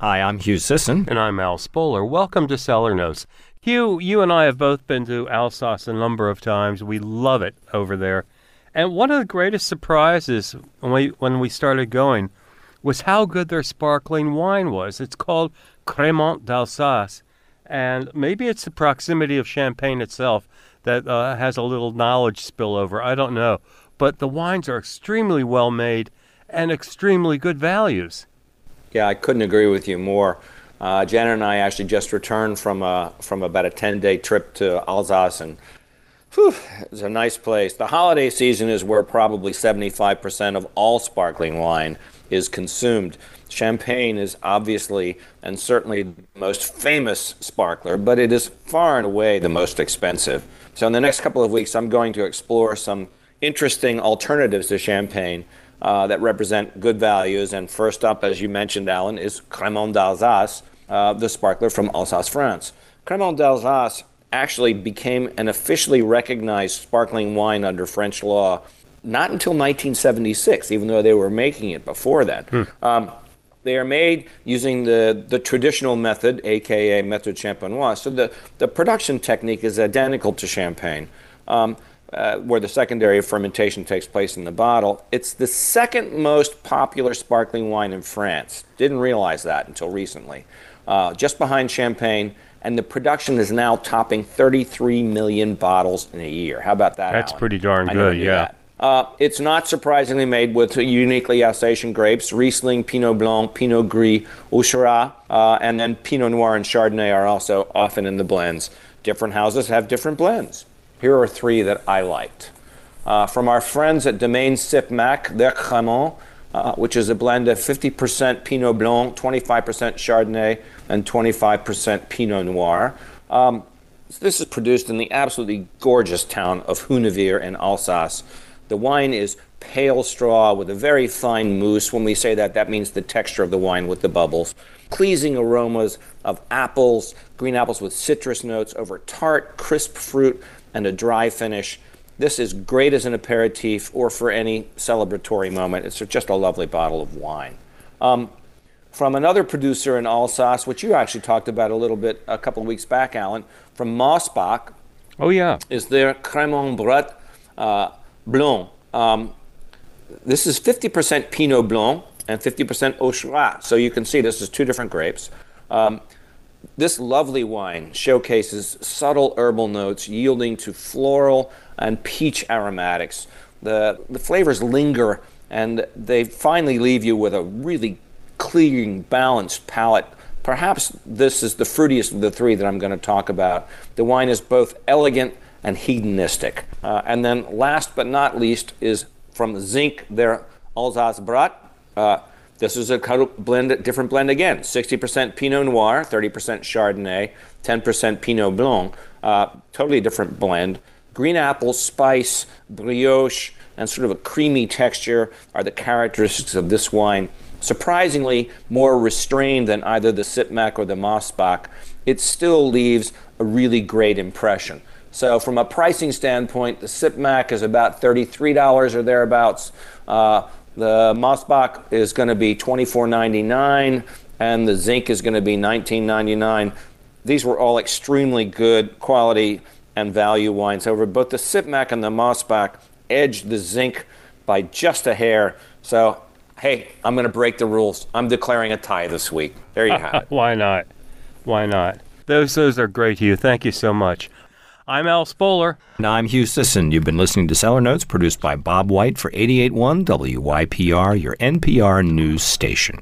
Hi, I'm Hugh Sisson. And I'm Al Spoler. Welcome to Cellar Notes. Hugh, you and I have both been to Alsace a number of times. We love it over there. And one of the greatest surprises when we, when we started going was how good their sparkling wine was. It's called Cremant d'Alsace. And maybe it's the proximity of Champagne itself that uh, has a little knowledge spillover. I don't know. But the wines are extremely well made and extremely good values. Yeah, I couldn't agree with you more. Uh, Janet and I actually just returned from a, from about a 10 day trip to Alsace, and whew, it's a nice place. The holiday season is where probably 75% of all sparkling wine is consumed. Champagne is obviously and certainly the most famous sparkler, but it is far and away the most expensive. So, in the next couple of weeks, I'm going to explore some interesting alternatives to champagne uh, that represent good values. And first up, as you mentioned, Alan, is Cremant d'Alsace, uh, the sparkler from Alsace, France. Cremant d'Alsace actually became an officially recognized sparkling wine under French law not until 1976, even though they were making it before that. Hmm. Um, they are made using the, the traditional method, aka method champenoise. So the, the production technique is identical to champagne. Um, uh, where the secondary fermentation takes place in the bottle. It's the second most popular sparkling wine in France. Didn't realize that until recently. Uh, just behind champagne, and the production is now topping 33 million bottles in a year. How about that? That's Alan? pretty darn good, yeah. Uh, it's not surprisingly made with uniquely Alsatian grapes. Riesling, Pinot Blanc, Pinot Gris, Auxerrois, uh, and then Pinot Noir and Chardonnay are also often in the blends. Different houses have different blends. Here are three that I liked. Uh, from our friends at Domaine Sipp Mack, their Cremant, uh, which is a blend of 50% Pinot Blanc, 25% Chardonnay, and 25% Pinot Noir. Um, this is produced in the absolutely gorgeous town of Hunawihr in Alsace. The wine is pale straw with a very fine mousse. When we say that, that means the texture of the wine with the bubbles. Pleasing aromas of apples, green apples with citrus notes over tart, crisp fruit and a dry finish. This is great as an aperitif or for any celebratory moment. It's just a lovely bottle of wine. Um, from another producer in Alsace, which you actually talked about a little bit a couple of weeks back, Alan, from Mossbach. Oh, yeah. Is their Cremant Brut uh, Blanc. Um, this is 50% Pinot Blanc and 50% Auxerrois. So you can see this is two different grapes. Um, this lovely wine showcases subtle herbal notes yielding to floral and peach aromatics. The, the flavors linger and they finally leave you with a really clean, balanced palate. Perhaps this is the fruitiest of the three that I'm going to talk about. The wine is both elegant and hedonistic. Uh, and then last but not least is from Zinck, their Alsace Brut. Uh, this is a blend, different blend again 60% Pinot Noir, 30% Chardonnay, 10% Pinot Blanc. Uh, totally different blend. Green apple, spice, brioche, and sort of a creamy texture are the characteristics of this wine. Surprisingly, more restrained than either the Sipp Mack or the Mossbach, it still leaves a really great impression. So, from a pricing standpoint, the Sipmac is about $33 or thereabouts. Uh, the Mossbach is going to be $24.99 and the Zinck is going to be $19.99. These were all extremely good quality and value wines. However, both the Sipp Mack and the Mossbach edged the Zinck by just a hair. So, hey, I'm going to break the rules. I'm declaring a tie this week. There you have it. Why not? Why not? Those those are great, Hugh. Thank you so much. I'm Al Spoler. And I'm Hugh Sisson. You've been listening to Cellar Notes, produced by Bob White for 881 WYPR, your NPR news station.